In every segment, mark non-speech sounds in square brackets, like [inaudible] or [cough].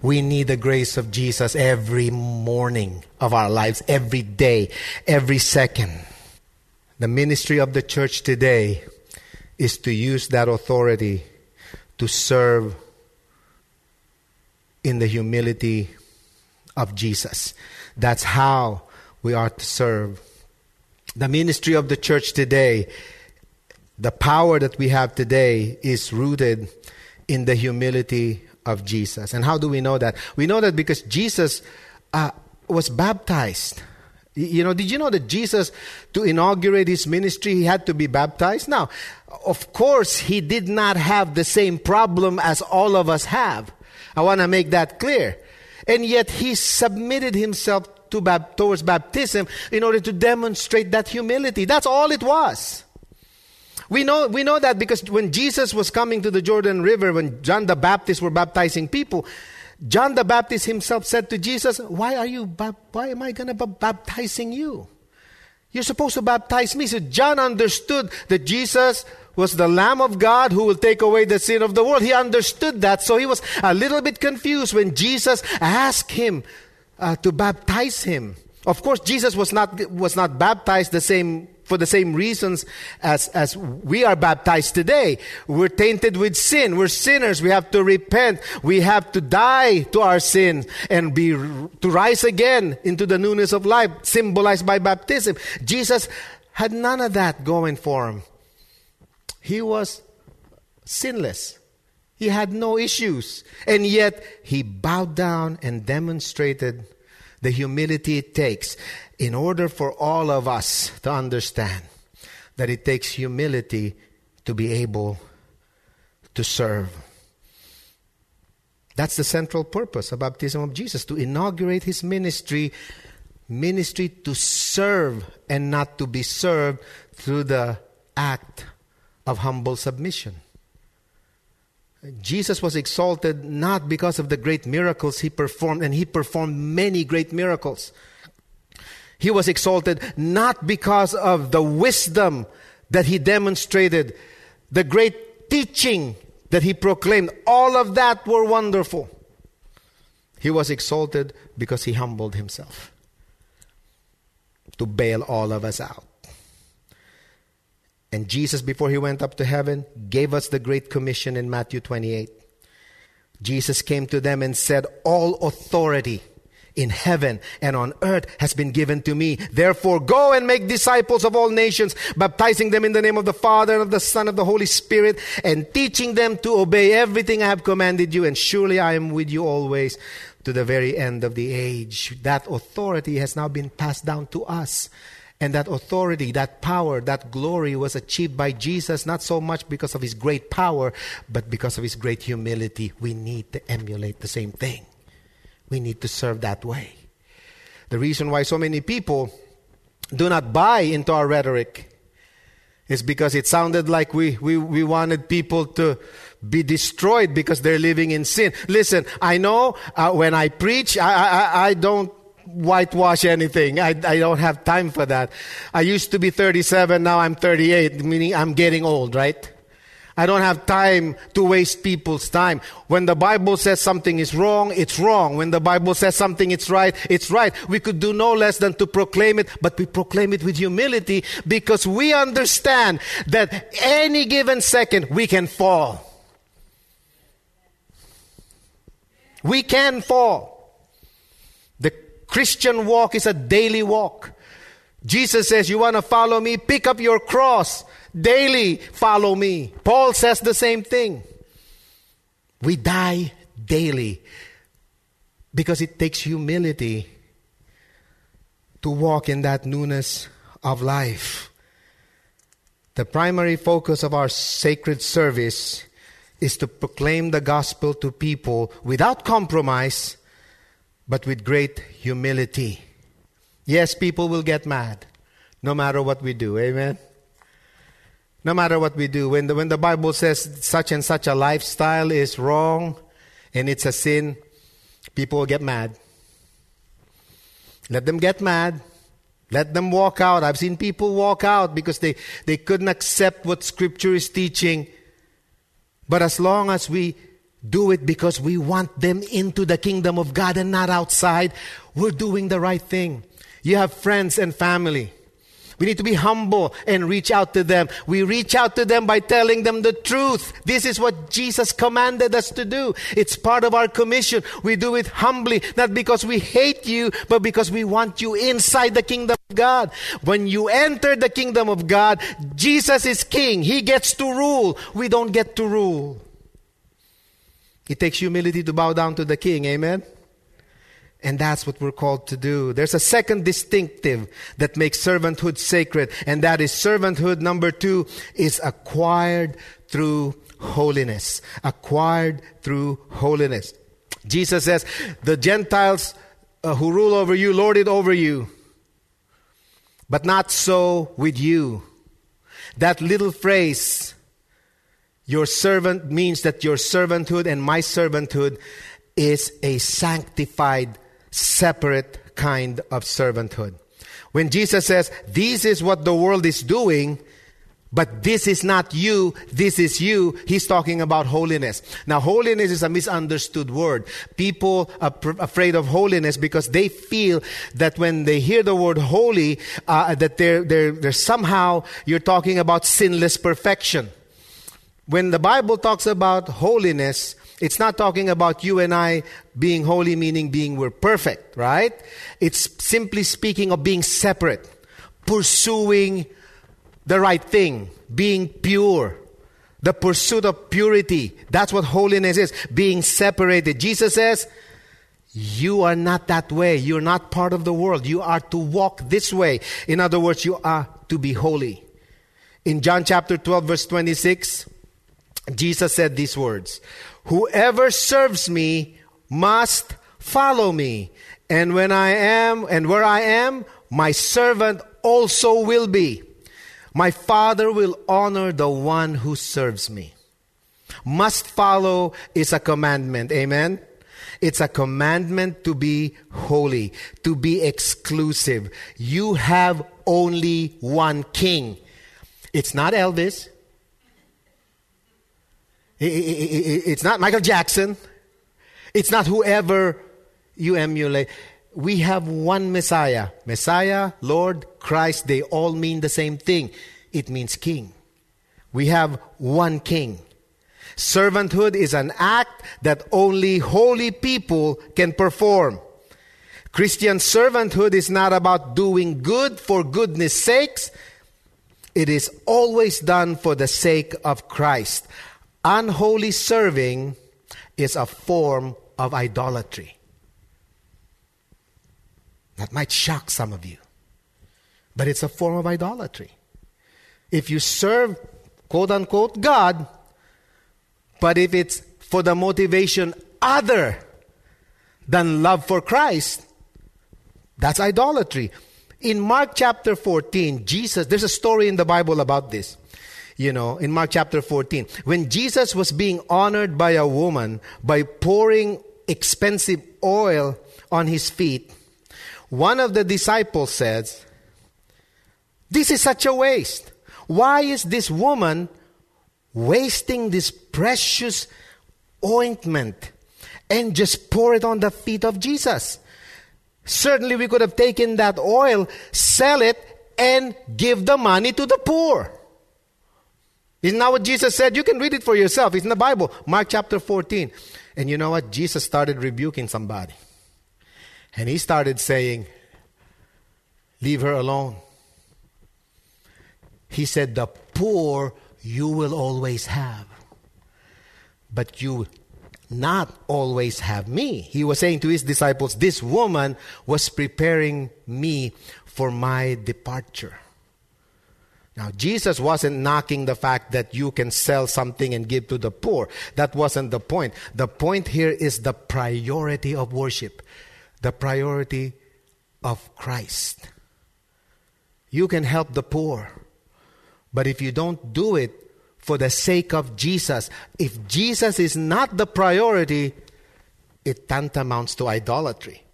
We need the grace of Jesus every morning of our lives, every day, every second. The ministry of the church today is to use that authority to serve in the humility of Jesus. That's how we are to serve. The ministry of the church today, the power that we have today, is rooted in the humility of Jesus. And how do we know that? We know that because Jesus uh, was baptized. You know, did you know that Jesus, to inaugurate his ministry, he had to be baptized? Now, of course, he did not have the same problem as all of us have. I want to make that clear. And yet, he submitted himself to towards baptism in order to demonstrate that humility. That's all it was. We know, we know that because when Jesus was coming to the Jordan River, when John the Baptist were baptizing people, John the Baptist himself said to Jesus, Why are you, why am I going to be baptizing you? You're supposed to baptize me. So John understood that Jesus was the Lamb of God who will take away the sin of the world. He understood that. So he was a little bit confused when Jesus asked him uh, to baptize him. Of course, Jesus was not, was not baptized the same for the same reasons as, as we are baptized today. We're tainted with sin. We're sinners. We have to repent. We have to die to our sin and be, to rise again into the newness of life, symbolized by baptism. Jesus had none of that going for him. He was sinless. He had no issues. And yet, he bowed down and demonstrated the humility it takes in order for all of us to understand that it takes humility to be able to serve. That's the central purpose of baptism of Jesus to inaugurate his ministry ministry to serve and not to be served through the act of humble submission. Jesus was exalted not because of the great miracles he performed, and he performed many great miracles. He was exalted not because of the wisdom that he demonstrated, the great teaching that he proclaimed. All of that were wonderful. He was exalted because he humbled himself to bail all of us out. And Jesus, before he went up to heaven, gave us the Great Commission in Matthew 28. Jesus came to them and said, All authority in heaven and on earth has been given to me. Therefore, go and make disciples of all nations, baptizing them in the name of the Father and of the Son and of the Holy Spirit, and teaching them to obey everything I have commanded you. And surely I am with you always to the very end of the age. That authority has now been passed down to us. And that authority, that power, that glory was achieved by Jesus not so much because of his great power, but because of his great humility. We need to emulate the same thing. We need to serve that way. The reason why so many people do not buy into our rhetoric is because it sounded like we, we, we wanted people to be destroyed because they're living in sin. Listen, I know uh, when I preach, I, I, I don't whitewash anything. I, I don't have time for that. I used to be 37, now I'm 38, meaning I'm getting old, right? I don't have time to waste people's time. When the Bible says something is wrong, it's wrong. When the Bible says something is right, it's right. We could do no less than to proclaim it, but we proclaim it with humility because we understand that any given second we can fall. We can fall. The Christian walk is a daily walk. Jesus says, You want to follow me? Pick up your cross. Daily follow me. Paul says the same thing. We die daily because it takes humility to walk in that newness of life. The primary focus of our sacred service is to proclaim the gospel to people without compromise, but with great humility. Yes, people will get mad no matter what we do. Amen? No matter what we do. When the, when the Bible says such and such a lifestyle is wrong and it's a sin, people will get mad. Let them get mad. Let them walk out. I've seen people walk out because they, they couldn't accept what Scripture is teaching. But as long as we do it because we want them into the kingdom of God and not outside, we're doing the right thing. You have friends and family. We need to be humble and reach out to them. We reach out to them by telling them the truth. This is what Jesus commanded us to do. It's part of our commission. We do it humbly, not because we hate you, but because we want you inside the kingdom of God. When you enter the kingdom of God, Jesus is king. He gets to rule. We don't get to rule. It takes humility to bow down to the king. Amen. And that's what we're called to do. There's a second distinctive that makes servanthood sacred, and that is servanthood number two is acquired through holiness. Acquired through holiness. Jesus says, the Gentiles uh, who rule over you lord it over you, but not so with you. That little phrase, your servant, means that your servanthood and my servanthood is a sanctified separate kind of servanthood. When Jesus says, This is what the world is doing, but this is not you, this is you. He's talking about holiness. Now, holiness is a misunderstood word. People are pr- afraid of holiness because they feel that when they hear the word holy, uh, that they're, they're, they're somehow, you're talking about sinless perfection. When the Bible talks about holiness, it's not talking about you and I being holy, meaning being we're perfect, right? It's simply speaking of being separate, pursuing the right thing, being pure, the pursuit of purity. That's what holiness is, being separated. Jesus says, you are not that way. You're not part of the world. You are to walk this way. In other words, you are to be holy. In John chapter 12, verse 26, Jesus said these words Whoever serves me must follow me. And when I am, and where I am, my servant also will be. My Father will honor the one who serves me. Must follow is a commandment. Amen? It's a commandment to be holy, to be exclusive. You have only one king. It's not Elvis. It's not Michael Jackson. It's not whoever you emulate. We have one Messiah. Messiah, Lord, Christ, they all mean the same thing. It means king. We have one king. Servanthood is an act that only holy people can perform. Christian servanthood is not about doing good for goodness sakes. It is always done for the sake of Christ. Unholy serving is a form of idolatry. That might shock some of you, but it's a form of idolatry. If you serve, quote unquote, God, but if it's for the motivation other than love for Christ, that's idolatry. In Mark chapter 14, Jesus, there's a story in the Bible about this you know, in Mark chapter 14. When Jesus was being honored by a woman by pouring expensive oil on his feet, one of the disciples says, This is such a waste. Why is this woman wasting this precious ointment and just pour it on the feet of Jesus? Certainly, we could have taken that oil, sell it, and give the money to the poor. Isn't that what Jesus said? You can read it for yourself. It's in the Bible, Mark chapter 14. And you know what? Jesus started rebuking somebody. And he started saying, Leave her alone. He said, The poor you will always have, but you not always have me. He was saying to his disciples, This woman was preparing me for my departure. Now, Jesus wasn't knocking the fact that you can sell something and give to the poor. That wasn't the point. The point here is the priority of worship, the priority of Christ. You can help the poor, but if you don't do it for the sake of Jesus, if Jesus is not the priority, it tantamounts to idolatry.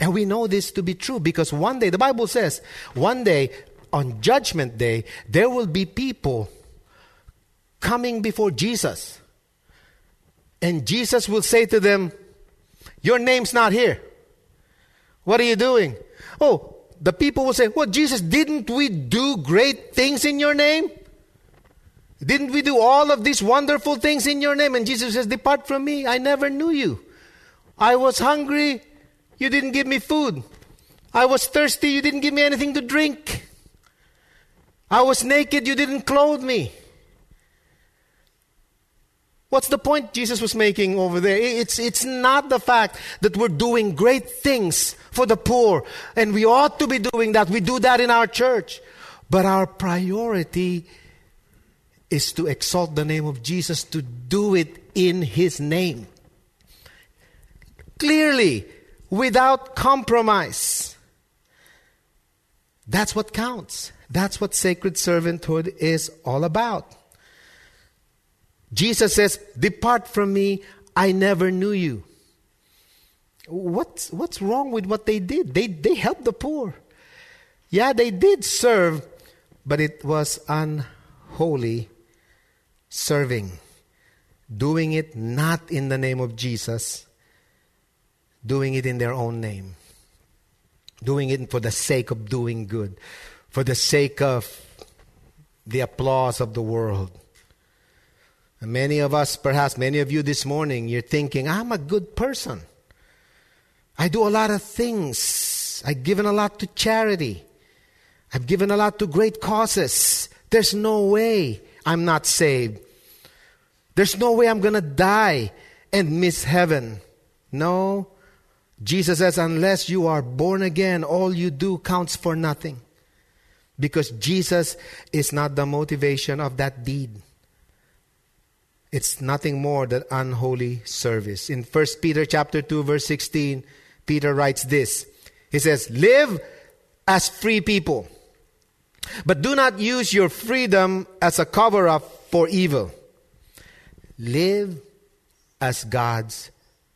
And we know this to be true because one day, the Bible says, one day on Judgment Day, there will be people coming before Jesus. And Jesus will say to them, Your name's not here. What are you doing? Oh, the people will say, Well, Jesus, didn't we do great things in your name? Didn't we do all of these wonderful things in your name? And Jesus says, Depart from me. I never knew you. I was hungry. You didn't give me food. I was thirsty. You didn't give me anything to drink. I was naked, you didn't clothe me. What's the point Jesus was making over there? It's, it's not the fact that we're doing great things for the poor, and we ought to be doing that. We do that in our church. But our priority is to exalt the name of Jesus, to do it in His name. Clearly, without compromise. That's what counts. That's what sacred servanthood is all about. Jesus says, Depart from me, I never knew you. What's, what's wrong with what they did? They, they helped the poor. Yeah, they did serve, but it was unholy serving. Doing it not in the name of Jesus, doing it in their own name. Doing it for the sake of doing good for the sake of the applause of the world. And many of us, perhaps many of you this morning, you're thinking, I'm a good person. I do a lot of things. I've given a lot to charity. I've given a lot to great causes. There's no way I'm not saved. There's no way I'm going to die and miss heaven. No. Jesus says, unless you are born again, all you do counts for nothing. Because Jesus is not the motivation of that deed. It's nothing more than unholy service. In 1 Peter chapter 2 verse 16, Peter writes this. He says, "Live as free people, but do not use your freedom as a cover up for evil. Live as God's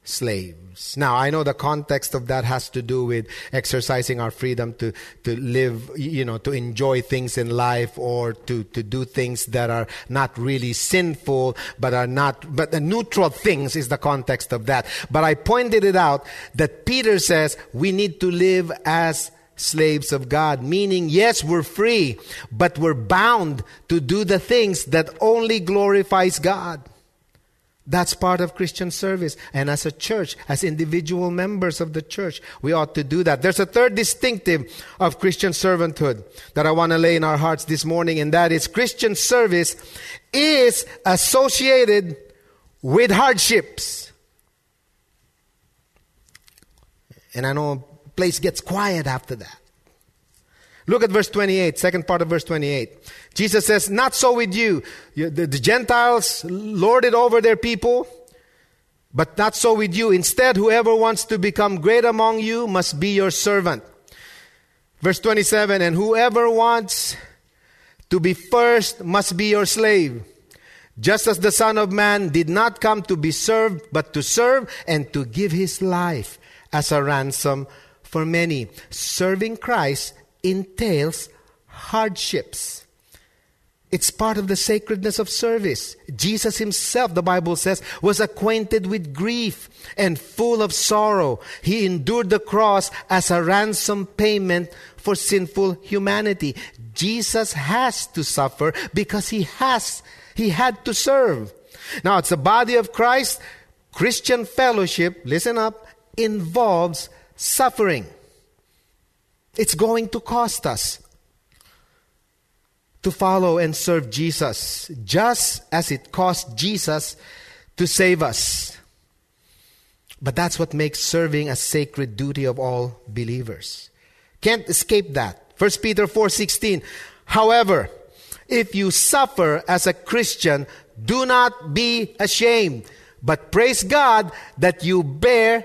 slaves. Now, I know the context of that has to do with exercising our freedom to, to live, you know, to enjoy things in life or to, to do things that are not really sinful, but are not, but the neutral things is the context of that. But I pointed it out that Peter says we need to live as slaves of God, meaning, yes, we're free, but we're bound to do the things that only glorifies God. That's part of Christian service. And as a church, as individual members of the church, we ought to do that. There's a third distinctive of Christian servanthood that I want to lay in our hearts this morning, and that is Christian service is associated with hardships. And I know place gets quiet after that. Look at verse 28, second part of verse 28. Jesus says, Not so with you. The, Gentiles lord it over their people, but not so with you. Instead, whoever wants to become great among you must be your servant. Verse 27 And whoever wants to be first must be your slave. Just as the Son of Man did not come to be served, but to serve and to give his life as a ransom for many. Serving Christ entails hardships. It's part of the sacredness of service. Jesus himself, the Bible says, was acquainted with grief and full of sorrow. He endured the cross as a ransom payment for sinful humanity. Jesus has to suffer because he has, he had to serve. Now, it's the body of Christ. Christian fellowship, listen up, involves suffering. It's going to cost us to follow and serve Jesus, just as it cost Jesus to save us. But that's what makes serving a sacred duty of all believers. Can't escape that. 1 Peter 4:16. However, if you suffer as a Christian, do not be ashamed, but praise God that you bear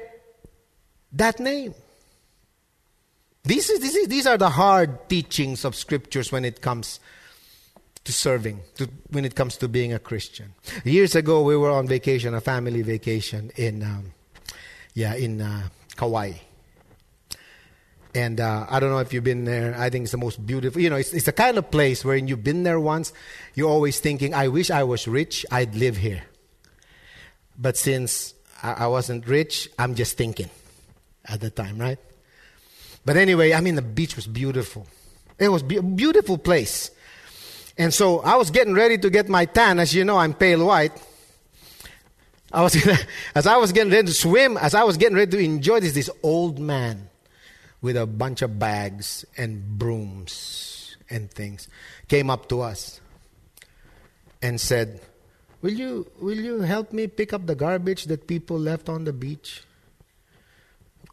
that name. These, is, these are the hard teachings of scriptures when it comes to serving, to, when it comes to being a Christian. Years ago, we were on vacation, a family vacation in, um, yeah, in uh, Kauai. And uh, I don't know if you've been there. I think it's the most beautiful. You know, it's, it's the kind of place where you've been there once, you're always thinking, I wish I was rich, I'd live here. But since I, I wasn't rich, I'm just thinking at the time, right? But anyway, I mean, the beach was beautiful. It was a beautiful place. And so I was getting ready to get my tan. As you know, I'm pale white. I was [laughs] as I was getting ready to swim, as I was getting ready to enjoy this, this old man with a bunch of bags and brooms and things came up to us and said, Will you, will you help me pick up the garbage that people left on the beach?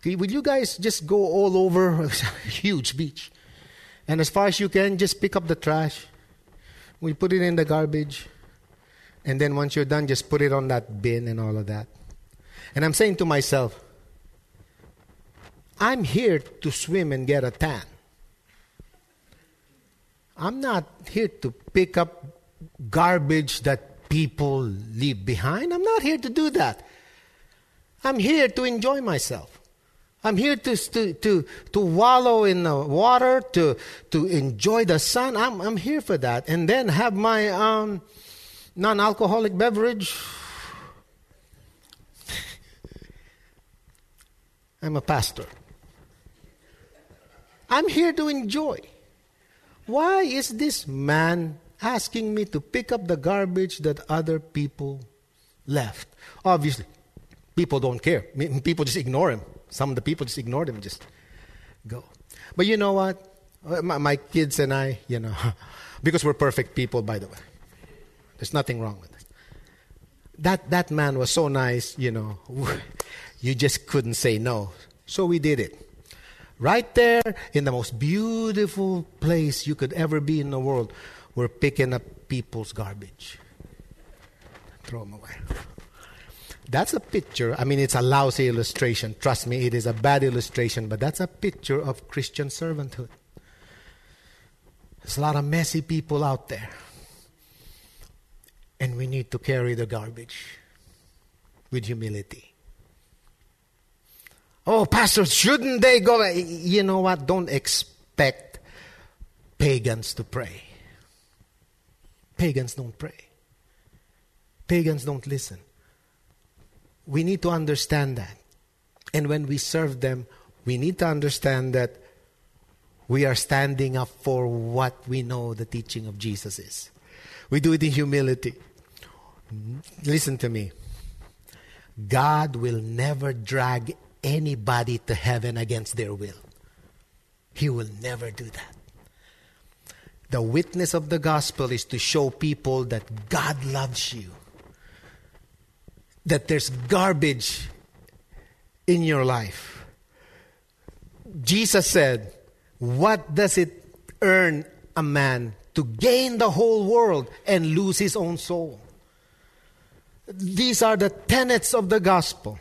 Will you guys just go all over a [laughs] huge beach? And as far as you can, just pick up the trash. We put it in the garbage. And then once you're done, just put it on that bin and all of that. And I'm saying to myself, I'm here to swim and get a tan. I'm not here to pick up garbage that people leave behind. I'm not here to do that. I'm here to enjoy myself. I'm here to, to, to, to wallow in the water, to, to enjoy the sun. I'm, I'm here for that. And then have my um, non alcoholic beverage. [laughs] I'm a pastor. I'm here to enjoy. Why is this man asking me to pick up the garbage that other people left? Obviously, people don't care. People just ignore him. Some of the people just ignore him and just go. But you know what? Uh, my, my kids and I, you know, [laughs] because we're perfect people, by the way. There's nothing wrong with it. That, that man was so nice, you know, [laughs] you just couldn't say no. So we did it. Right there in the most beautiful place you could ever be in the world, we're picking up people's garbage. Throw them away. That's a picture. I mean, it's a lousy illustration. Trust me, it is a bad illustration, but that's a picture of Christian servanthood. There's a lot of messy people out there. And we need to carry the garbage with humility. Oh, Pastor, shouldn't they go? You know what? Don't expect pagans to pray. Pagans don't pray. Pagans don't listen. We need to understand that. And when we serve them, we need to understand that we are standing up for what we know the teaching of Jesus is. We do it in humility. Listen to me. God will never drag anybody to heaven against their will. He will never do that. The witness of the gospel is to show people that God loves you, that there's garbage in your life. Jesus said, What does it earn a man to gain the whole world and lose his own soul? These are the tenets of the gospel.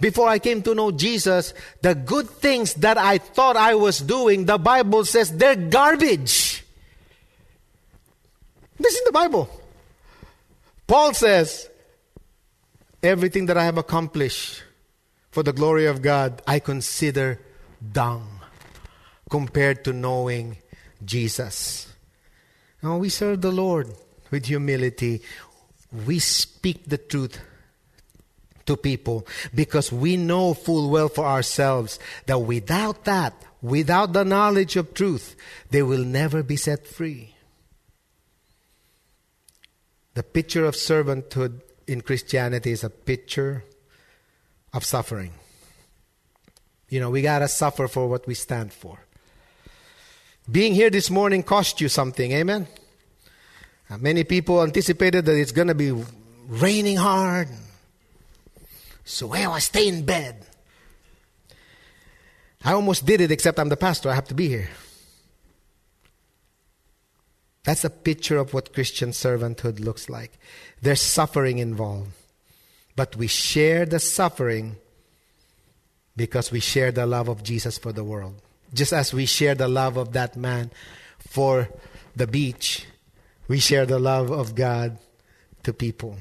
Before I came to know Jesus, the good things that I thought I was doing, the Bible says they're garbage. This is the Bible. Paul says, Everything that I have accomplished for the glory of God, I consider dung compared to knowing Jesus. Now we serve the Lord with humility we speak the truth to people because we know full well for ourselves that without that, without the knowledge of truth, they will never be set free. The picture of servanthood in Christianity is a picture of suffering. You know, we got to suffer for what we stand for. Being here this morning cost you something, amen? Uh, many people anticipated that it's going to be raining hard. So, well, I stay in bed. I almost did it, except I'm the pastor. I have to be here. That's a picture of what Christian servanthood looks like. There's suffering involved. But we share the suffering because we share the love of Jesus for the world. Just as we share the love of that man for the beach, we share the love of God to people.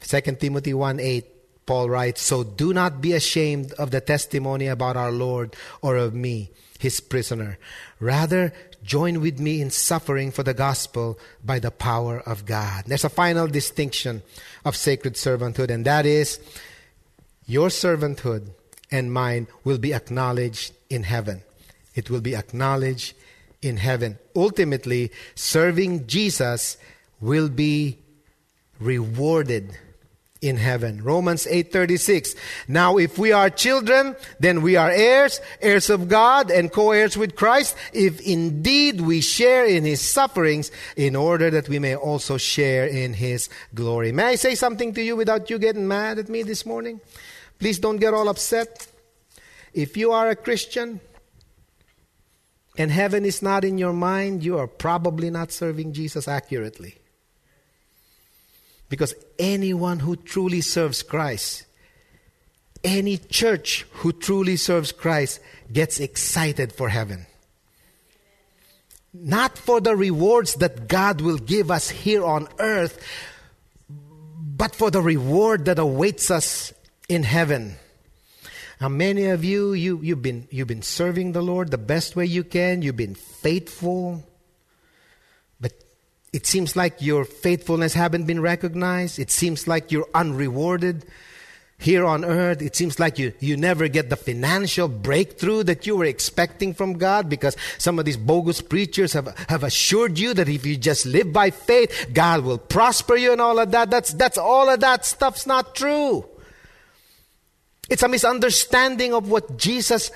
2 Timothy 1 8 Paul writes, So do not be ashamed of the testimony about our Lord or of me, his prisoner. Rather, join with me in suffering for the gospel by the power of God. There's a final distinction of sacred servanthood, and that is your servanthood and mine will be acknowledged in heaven. It will be acknowledged in heaven. Ultimately, serving Jesus will be rewarded in heaven. Romans 8:36. Now if we are children, then we are heirs, heirs of God and co-heirs with Christ, if indeed we share in his sufferings in order that we may also share in his glory. May I say something to you without you getting mad at me this morning? Please don't get all upset. If you are a Christian and heaven is not in your mind, you are probably not serving Jesus accurately. Because anyone who truly serves Christ, any church who truly serves Christ gets excited for heaven. Not for the rewards that God will give us here on earth, but for the reward that awaits us in heaven. Now, many of you, you you've, been, you've been serving the Lord the best way you can, you've been faithful. It seems like your faithfulness haven't been recognized. It seems like you're unrewarded here on earth. It seems like you, you never get the financial breakthrough that you were expecting from God because some of these bogus preachers have, have assured you that if you just live by faith, God will prosper you and all of that. That's, that's all of that stuff's not true. It's a misunderstanding of what Jesus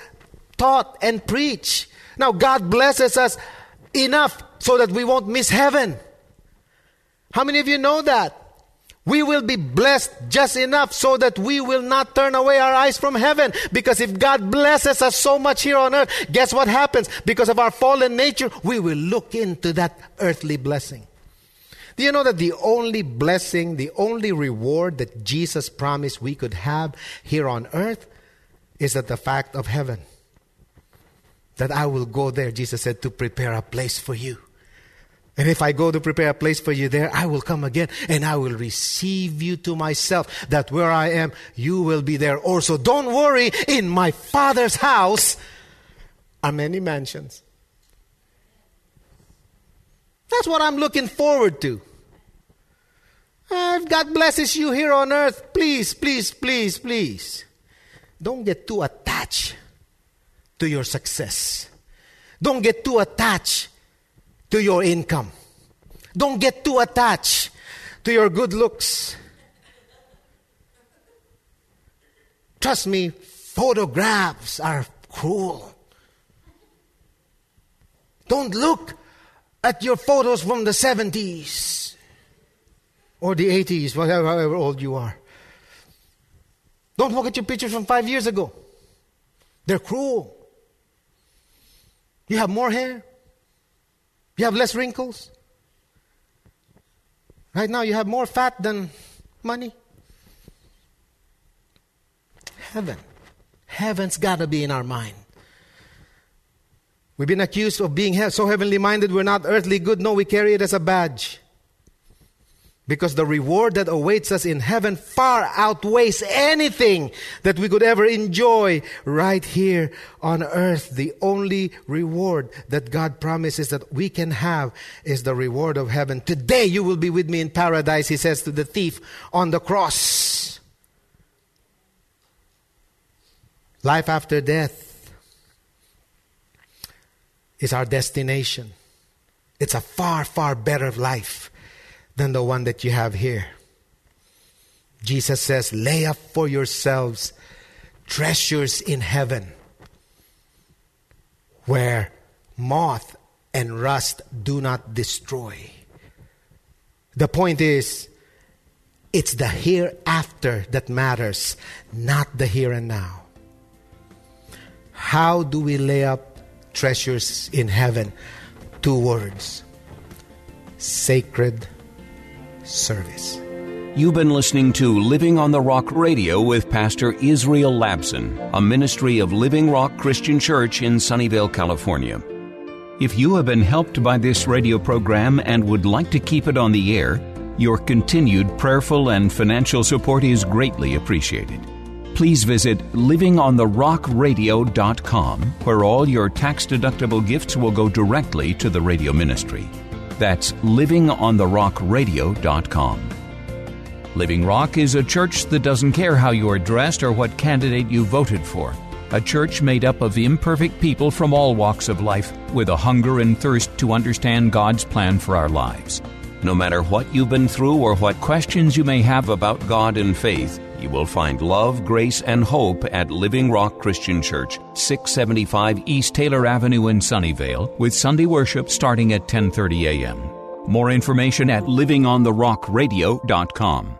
taught and preached. Now, God blesses us enough so that we won't miss heaven. How many of you know that? We will be blessed just enough so that we will not turn away our eyes from heaven. Because if God blesses us so much here on earth, guess what happens? Because of our fallen nature, we will look into that earthly blessing. Do you know that the only blessing, the only reward that Jesus promised we could have here on earth is that the fact of heaven? That I will go there, Jesus said, to prepare a place for you. And if I go to prepare a place for you there, I will come again and I will receive you to myself, that where I am, you will be there also. Don't worry, in my Father's house are many mansions. That's what I'm looking forward to. If God blesses you here on earth, please, please, please, please, don't get too attached to your success. Don't get too attached to your income. Don't get too attached to your good looks. Trust me, photographs are cruel. Don't look at your photos from the 70s or the 80s, whatever however old you are. Don't look at your pictures from five years ago. They're cruel. You have more hair. You have less wrinkles. Right now, you have more fat than money. Heaven. Heaven's got to be in our mind. We've been accused of being so heavenly minded, we're not earthly good. No, we carry it as a badge. Because the reward that awaits us in heaven far outweighs anything that we could ever enjoy right here on earth. The only reward that God promises that we can have is the reward of heaven. Today you will be with me in paradise, he says to the thief on the cross. Life after death is our destination. It's a far, far better life than the one that you have here. Jesus says, Lay up for yourselves treasures in heaven where moth and rust do not destroy. The point is, it's the hereafter that matters, not the here and now. How do we lay up treasures in heaven? Two words sacred service. You've been listening to Living on the Rock Radio with Pastor Israel Labson, a ministry of Living Rock Christian Church in Sunnyvale, California. If you have been helped by this radio program and would like to keep it on the air, your continued prayerful and financial support is greatly appreciated. Please visit livingontherockradio.com, where all your tax deductible gifts will go directly to the radio ministry. That's livingontherockradio.com. Living Rock is a church that doesn't care how you are dressed or what candidate you voted for. A church made up of imperfect people from all walks of life with a hunger and thirst to understand God's plan for our lives. No matter what you've been through or what questions you may have about God and faith, you will find love, grace, and hope at Living Rock Christian Church, 675 East Taylor Avenue in Sunnyvale, with Sunday worship starting at 10:30 a.m. More information at livingontherockradio.com.